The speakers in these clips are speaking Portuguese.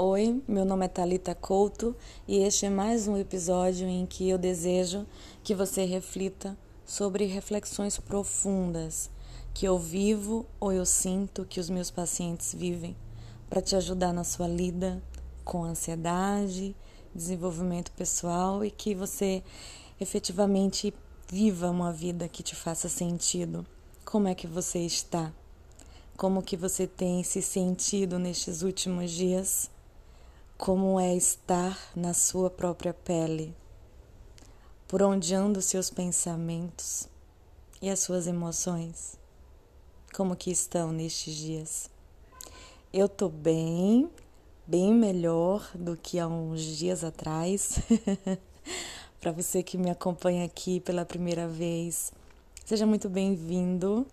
Oi, meu nome é Talita Couto e este é mais um episódio em que eu desejo que você reflita sobre reflexões profundas que eu vivo ou eu sinto que os meus pacientes vivem para te ajudar na sua lida com ansiedade, desenvolvimento pessoal e que você efetivamente viva uma vida que te faça sentido. Como é que você está? Como que você tem se sentido nestes últimos dias? Como é estar na sua própria pele, por onde andam os seus pensamentos e as suas emoções, como que estão nestes dias. Eu tô bem, bem melhor do que há uns dias atrás. Para você que me acompanha aqui pela primeira vez, seja muito bem-vindo.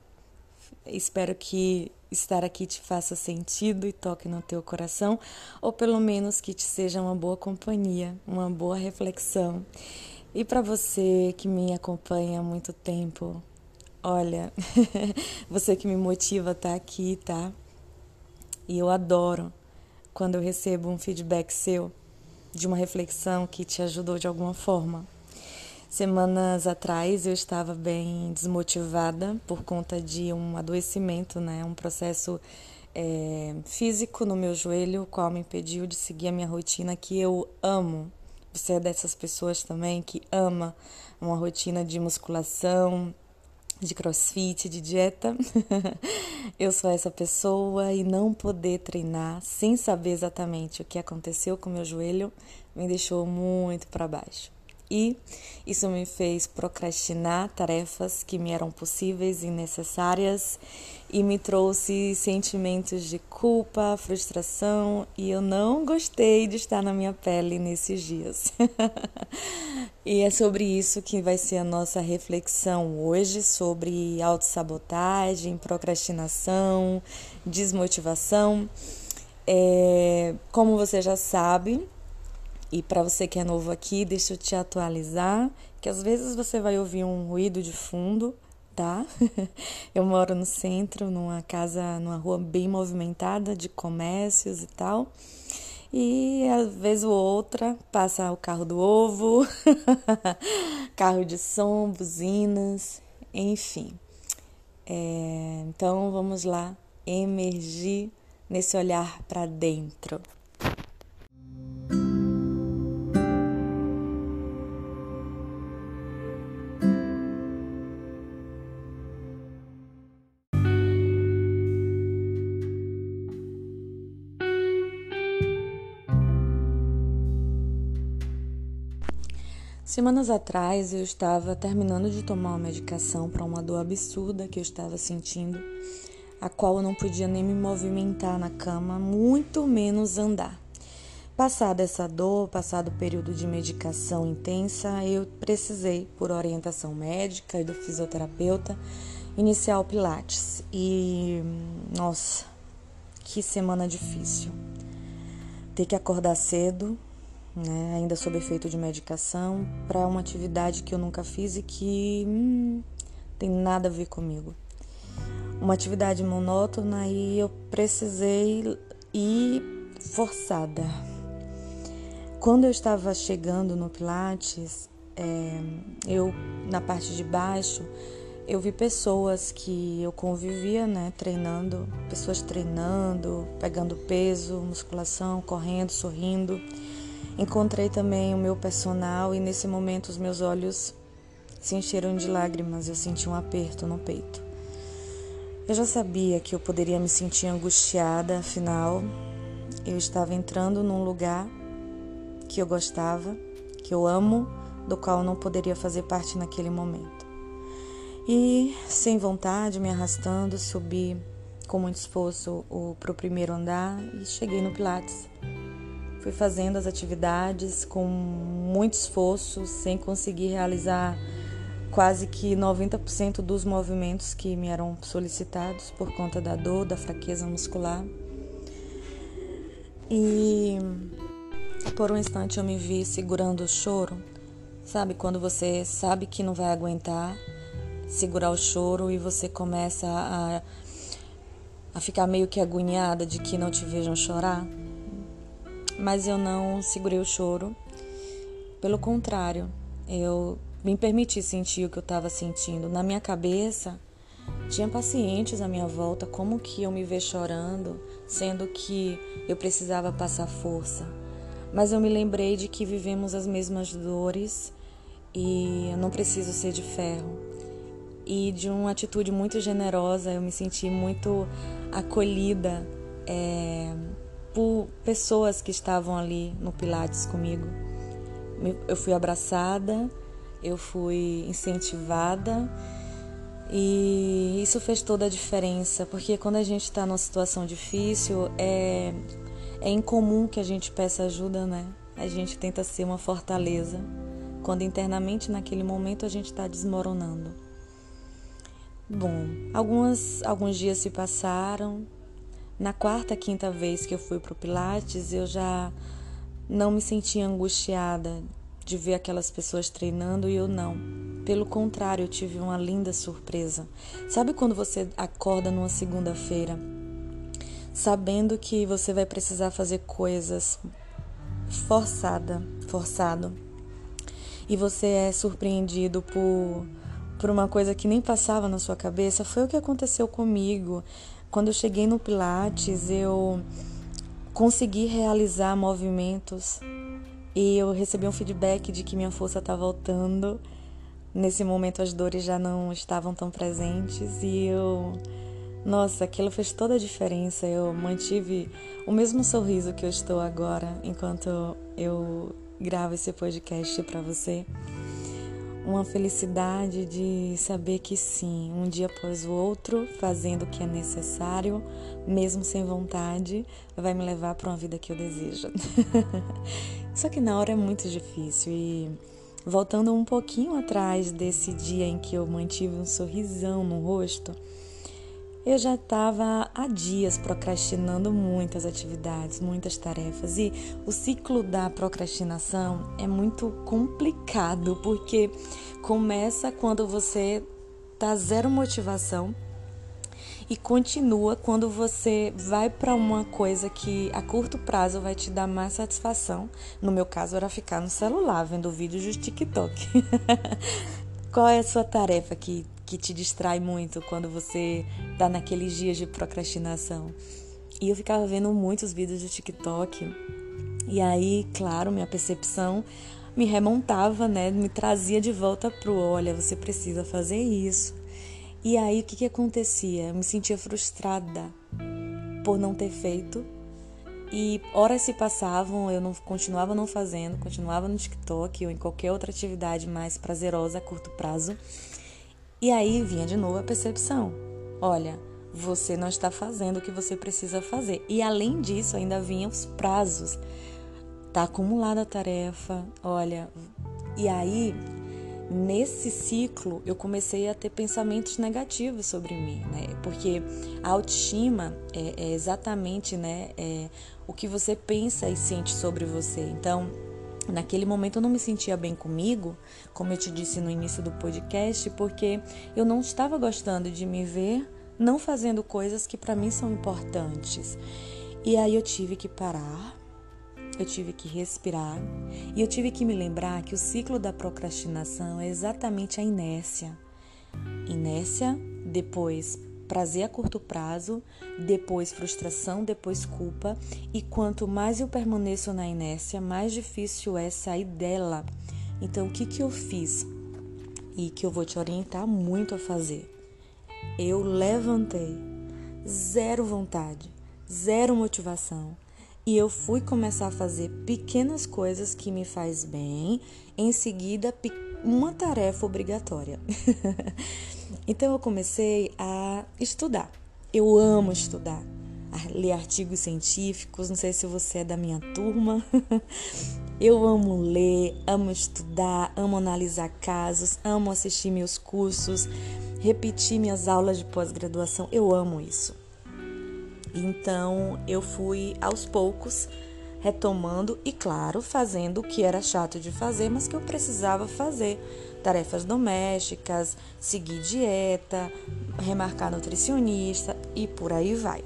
Espero que estar aqui te faça sentido e toque no teu coração, ou pelo menos que te seja uma boa companhia, uma boa reflexão. E para você que me acompanha há muito tempo, olha, você que me motiva a estar tá aqui, tá? E eu adoro quando eu recebo um feedback seu de uma reflexão que te ajudou de alguma forma. Semanas atrás eu estava bem desmotivada por conta de um adoecimento, né? Um processo é, físico no meu joelho, o qual me impediu de seguir a minha rotina que eu amo. Você é dessas pessoas também que ama uma rotina de musculação, de crossfit, de dieta. eu sou essa pessoa e não poder treinar sem saber exatamente o que aconteceu com meu joelho me deixou muito para baixo e isso me fez procrastinar tarefas que me eram possíveis e necessárias e me trouxe sentimentos de culpa, frustração e eu não gostei de estar na minha pele nesses dias. e é sobre isso que vai ser a nossa reflexão hoje sobre autossabotagem, procrastinação, desmotivação. É, como você já sabe, e para você que é novo aqui, deixa eu te atualizar, que às vezes você vai ouvir um ruído de fundo, tá? Eu moro no centro, numa casa, numa rua bem movimentada de comércios e tal. E às vezes ou outra passa o carro do ovo, carro de som, buzinas, enfim. É, então vamos lá emergir nesse olhar para dentro. Semanas atrás eu estava terminando de tomar uma medicação para uma dor absurda que eu estava sentindo, a qual eu não podia nem me movimentar na cama, muito menos andar. Passada essa dor, passado o período de medicação intensa, eu precisei, por orientação médica e do fisioterapeuta, iniciar o Pilates. E nossa, que semana difícil. Ter que acordar cedo, né, ainda sob efeito de medicação, para uma atividade que eu nunca fiz e que hum, tem nada a ver comigo. Uma atividade monótona e eu precisei ir forçada. Quando eu estava chegando no Pilates, é, eu na parte de baixo eu vi pessoas que eu convivia, né, treinando, pessoas treinando, pegando peso, musculação, correndo, sorrindo. Encontrei também o meu personal e nesse momento os meus olhos se encheram de lágrimas, eu senti um aperto no peito. Eu já sabia que eu poderia me sentir angustiada, afinal, eu estava entrando num lugar que eu gostava, que eu amo, do qual não poderia fazer parte naquele momento. E, sem vontade, me arrastando, subi com muito esforço para o primeiro andar e cheguei no Pilates. Fui fazendo as atividades com muito esforço, sem conseguir realizar quase que 90% dos movimentos que me eram solicitados por conta da dor, da fraqueza muscular. E por um instante eu me vi segurando o choro. Sabe quando você sabe que não vai aguentar segurar o choro e você começa a, a ficar meio que agoniada de que não te vejam chorar? Mas eu não segurei o choro. Pelo contrário, eu me permiti sentir o que eu estava sentindo. Na minha cabeça, tinha pacientes à minha volta, como que eu me ver chorando, sendo que eu precisava passar força. Mas eu me lembrei de que vivemos as mesmas dores e eu não preciso ser de ferro. E de uma atitude muito generosa, eu me senti muito acolhida é, por pessoas que estavam ali no Pilates comigo. Eu fui abraçada, eu fui incentivada e isso fez toda a diferença, porque quando a gente está numa situação difícil, é, é incomum que a gente peça ajuda, né? A gente tenta ser uma fortaleza, quando internamente naquele momento a gente está desmoronando. Bom, algumas, alguns dias se passaram. Na quarta, quinta vez que eu fui para o Pilates, eu já não me sentia angustiada de ver aquelas pessoas treinando e eu não. Pelo contrário, eu tive uma linda surpresa. Sabe quando você acorda numa segunda-feira, sabendo que você vai precisar fazer coisas forçada, forçado, e você é surpreendido por por uma coisa que nem passava na sua cabeça? Foi o que aconteceu comigo. Quando eu cheguei no Pilates, eu consegui realizar movimentos e eu recebi um feedback de que minha força está voltando. Nesse momento as dores já não estavam tão presentes e eu nossa, aquilo fez toda a diferença. Eu mantive o mesmo sorriso que eu estou agora enquanto eu gravo esse podcast para você. Uma felicidade de saber que sim, um dia após o outro, fazendo o que é necessário, mesmo sem vontade, vai me levar para uma vida que eu desejo. Só que na hora é muito difícil e voltando um pouquinho atrás desse dia em que eu mantive um sorrisão no rosto, eu já estava há dias procrastinando muitas atividades, muitas tarefas. E o ciclo da procrastinação é muito complicado, porque começa quando você tá zero motivação e continua quando você vai para uma coisa que a curto prazo vai te dar mais satisfação. No meu caso, era ficar no celular vendo vídeos de TikTok. Qual é a sua tarefa que, que te distrai muito quando você está naqueles dias de procrastinação? E eu ficava vendo muitos vídeos de TikTok. E aí, claro, minha percepção me remontava, né? Me trazia de volta pro olha, você precisa fazer isso. E aí o que, que acontecia? Eu me sentia frustrada por não ter feito. E horas se passavam, eu não continuava não fazendo, continuava no TikTok ou em qualquer outra atividade mais prazerosa a curto prazo. E aí vinha de novo a percepção: olha, você não está fazendo o que você precisa fazer. E além disso, ainda vinham os prazos. Tá acumulada a tarefa, olha. E aí nesse ciclo eu comecei a ter pensamentos negativos sobre mim, né? Porque a autoestima é, é exatamente, né, é o que você pensa e sente sobre você. Então, naquele momento eu não me sentia bem comigo, como eu te disse no início do podcast, porque eu não estava gostando de me ver não fazendo coisas que para mim são importantes. E aí eu tive que parar eu tive que respirar e eu tive que me lembrar que o ciclo da procrastinação é exatamente a inércia. Inércia, depois prazer a curto prazo, depois frustração, depois culpa, e quanto mais eu permaneço na inércia, mais difícil é sair dela. Então, o que, que eu fiz? E que eu vou te orientar muito a fazer. Eu levantei, zero vontade, zero motivação, e eu fui começar a fazer pequenas coisas que me faz bem, em seguida uma tarefa obrigatória. então eu comecei a estudar. Eu amo estudar, ler artigos científicos, não sei se você é da minha turma. eu amo ler, amo estudar, amo analisar casos, amo assistir meus cursos, repetir minhas aulas de pós-graduação. Eu amo isso. Então eu fui aos poucos retomando e, claro, fazendo o que era chato de fazer, mas que eu precisava fazer. Tarefas domésticas, seguir dieta, remarcar nutricionista e por aí vai.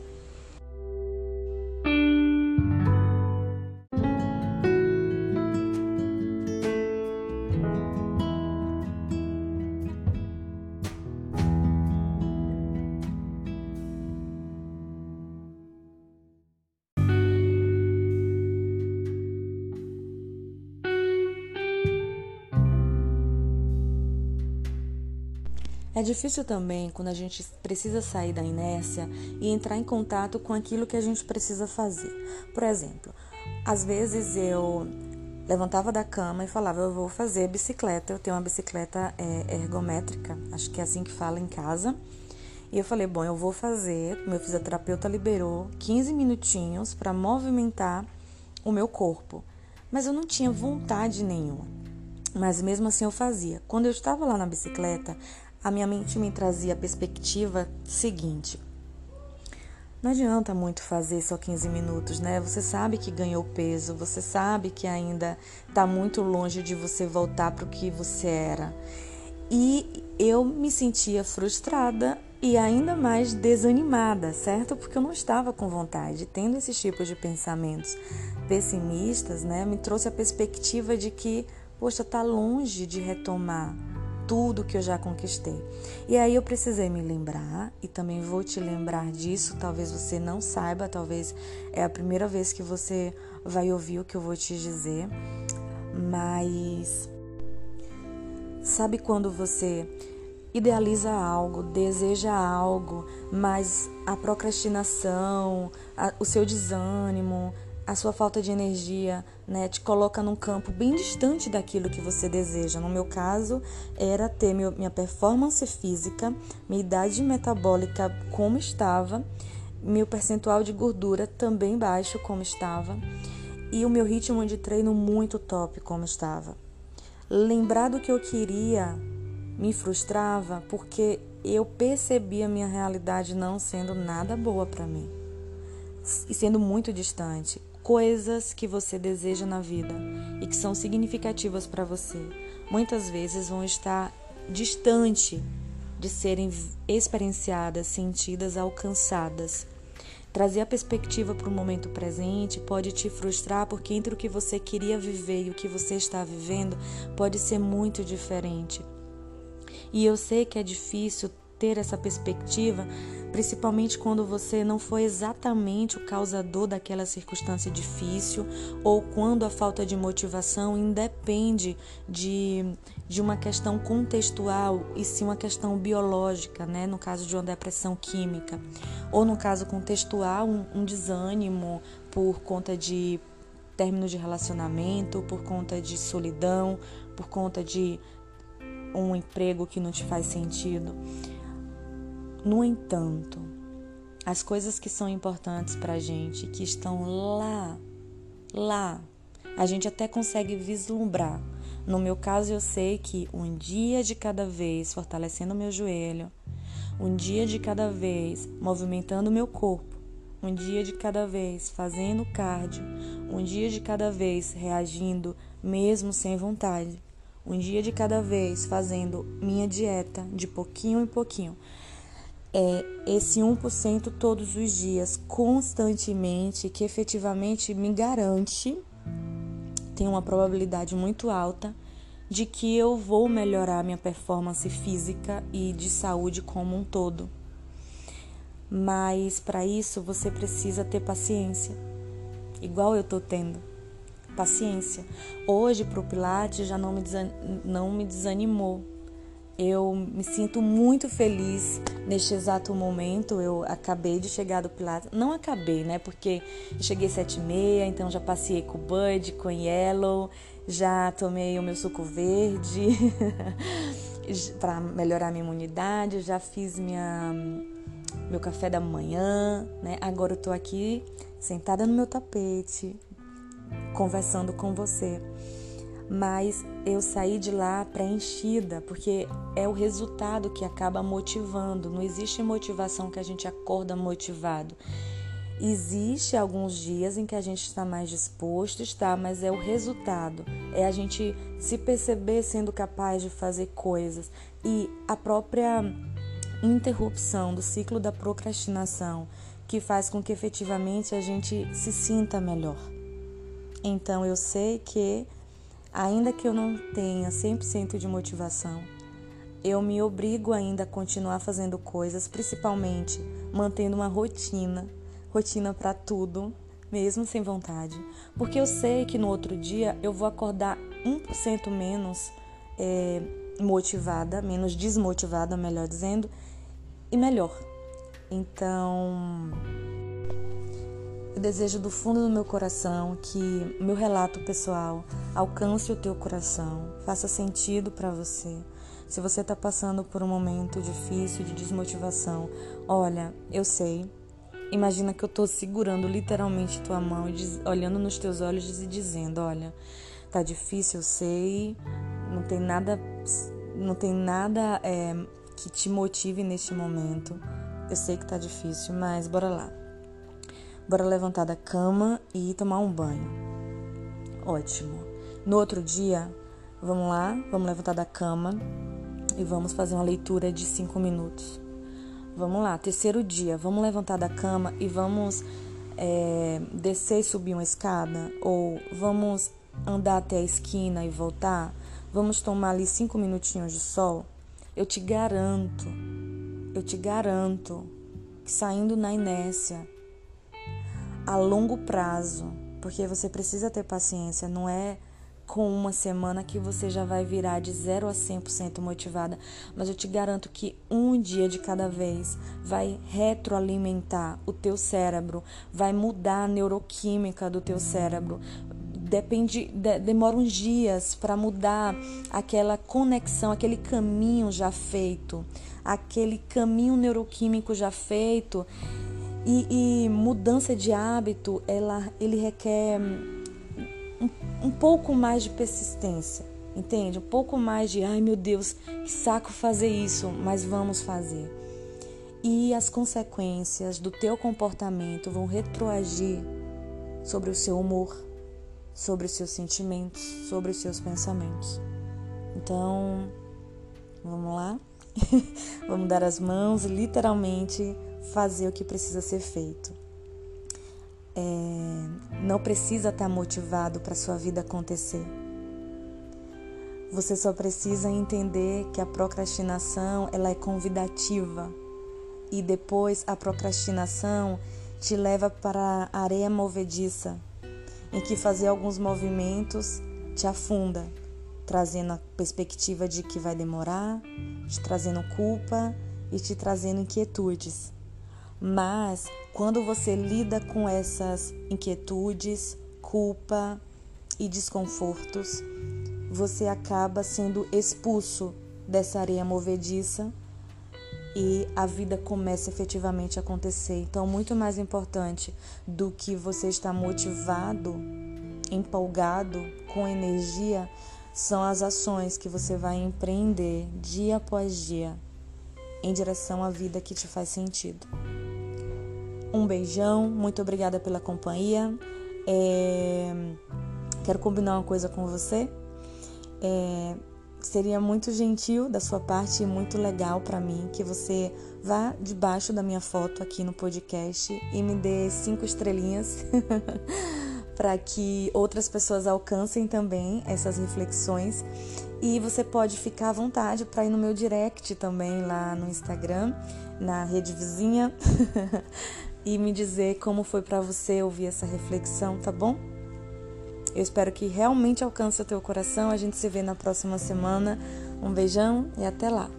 É difícil também quando a gente precisa sair da inércia e entrar em contato com aquilo que a gente precisa fazer. Por exemplo, às vezes eu levantava da cama e falava: Eu vou fazer bicicleta. Eu tenho uma bicicleta é, ergométrica, acho que é assim que fala em casa. E eu falei: Bom, eu vou fazer. Meu fisioterapeuta liberou 15 minutinhos para movimentar o meu corpo. Mas eu não tinha vontade nenhuma. Mas mesmo assim eu fazia. Quando eu estava lá na bicicleta, a minha mente me trazia a perspectiva seguinte: não adianta muito fazer só 15 minutos, né? Você sabe que ganhou peso, você sabe que ainda está muito longe de você voltar para o que você era. E eu me sentia frustrada e ainda mais desanimada, certo? Porque eu não estava com vontade. Tendo esses tipos de pensamentos pessimistas, né, me trouxe a perspectiva de que, poxa, tá longe de retomar tudo que eu já conquistei. E aí eu precisei me lembrar e também vou te lembrar disso. Talvez você não saiba, talvez é a primeira vez que você vai ouvir o que eu vou te dizer, mas sabe quando você idealiza algo, deseja algo, mas a procrastinação, a, o seu desânimo, a sua falta de energia né, te coloca num campo bem distante daquilo que você deseja. No meu caso, era ter meu, minha performance física, minha idade metabólica como estava, meu percentual de gordura também baixo como estava e o meu ritmo de treino muito top como estava. Lembrar do que eu queria me frustrava porque eu percebia minha realidade não sendo nada boa para mim e sendo muito distante coisas que você deseja na vida e que são significativas para você, muitas vezes vão estar distante de serem experienciadas, sentidas, alcançadas. Trazer a perspectiva para o momento presente pode te frustrar porque entre o que você queria viver e o que você está vivendo pode ser muito diferente. E eu sei que é difícil ter essa perspectiva, principalmente quando você não foi exatamente o causador daquela circunstância difícil ou quando a falta de motivação independe de, de uma questão contextual e sim uma questão biológica, né? no caso de uma depressão química, ou no caso contextual, um, um desânimo por conta de términos de relacionamento, por conta de solidão, por conta de um emprego que não te faz sentido. No entanto, as coisas que são importantes para a gente, que estão lá, lá, a gente até consegue vislumbrar. No meu caso, eu sei que um dia de cada vez fortalecendo meu joelho, um dia de cada vez movimentando meu corpo, um dia de cada vez fazendo cardio, um dia de cada vez reagindo mesmo sem vontade, um dia de cada vez fazendo minha dieta de pouquinho em pouquinho é esse 1% todos os dias, constantemente, que efetivamente me garante, tem uma probabilidade muito alta de que eu vou melhorar minha performance física e de saúde como um todo. Mas para isso você precisa ter paciência, igual eu tô tendo. Paciência. Hoje pro Pilates já não me, não me desanimou, eu me sinto muito feliz neste exato momento. Eu acabei de chegar do Pilates. Não acabei, né? Porque cheguei sete e meia, então já passei com o Bud, com o Yellow, já tomei o meu suco verde para melhorar minha imunidade, já fiz minha meu café da manhã, né? Agora eu tô aqui sentada no meu tapete, conversando com você mas eu saí de lá preenchida, porque é o resultado que acaba motivando. Não existe motivação que a gente acorda motivado. Existe alguns dias em que a gente está mais disposto, está, mas é o resultado. É a gente se perceber sendo capaz de fazer coisas e a própria interrupção do ciclo da procrastinação que faz com que efetivamente a gente se sinta melhor. Então eu sei que Ainda que eu não tenha 100% de motivação, eu me obrigo ainda a continuar fazendo coisas, principalmente mantendo uma rotina, rotina para tudo, mesmo sem vontade, porque eu sei que no outro dia eu vou acordar 1% menos é, motivada, menos desmotivada, melhor dizendo, e melhor. Então, eu desejo do fundo do meu coração que meu relato pessoal alcance o teu coração, faça sentido para você. Se você está passando por um momento difícil de desmotivação, olha, eu sei. Imagina que eu estou segurando literalmente tua mão e olhando nos teus olhos e dizendo, olha, tá difícil, eu sei, não tem nada, não tem nada é, que te motive neste momento. Eu sei que tá difícil, mas bora lá. Bora levantar da cama e tomar um banho. Ótimo. No outro dia, vamos lá, vamos levantar da cama e vamos fazer uma leitura de cinco minutos. Vamos lá, terceiro dia, vamos levantar da cama e vamos é, descer e subir uma escada? Ou vamos andar até a esquina e voltar? Vamos tomar ali cinco minutinhos de sol? Eu te garanto, eu te garanto que saindo na inércia, a longo prazo, porque você precisa ter paciência, não é com uma semana que você já vai virar de 0 a 100% motivada, mas eu te garanto que um dia de cada vez vai retroalimentar o teu cérebro, vai mudar a neuroquímica do teu cérebro. Depende, de, demora uns dias para mudar aquela conexão, aquele caminho já feito, aquele caminho neuroquímico já feito. E, e mudança de hábito, ela, ele requer um, um pouco mais de persistência, entende? Um pouco mais de, ai meu Deus, que saco fazer isso, mas vamos fazer. E as consequências do teu comportamento vão retroagir sobre o seu humor, sobre os seus sentimentos, sobre os seus pensamentos. Então, vamos lá? vamos dar as mãos literalmente fazer o que precisa ser feito é, não precisa estar motivado para sua vida acontecer. Você só precisa entender que a procrastinação ela é convidativa e depois a procrastinação te leva para a areia movediça, em que fazer alguns movimentos te afunda, trazendo a perspectiva de que vai demorar, te trazendo culpa e te trazendo inquietudes. Mas quando você lida com essas inquietudes, culpa e desconfortos, você acaba sendo expulso dessa areia movediça e a vida começa efetivamente a acontecer. Então, muito mais importante do que você estar motivado, empolgado, com energia, são as ações que você vai empreender dia após dia em direção à vida que te faz sentido. Um beijão, muito obrigada pela companhia. É... Quero combinar uma coisa com você. É... Seria muito gentil da sua parte e muito legal para mim que você vá debaixo da minha foto aqui no podcast e me dê cinco estrelinhas para que outras pessoas alcancem também essas reflexões. E você pode ficar à vontade para ir no meu direct também lá no Instagram, na rede vizinha. e me dizer como foi para você ouvir essa reflexão, tá bom? Eu espero que realmente alcance o teu coração. A gente se vê na próxima semana. Um beijão e até lá.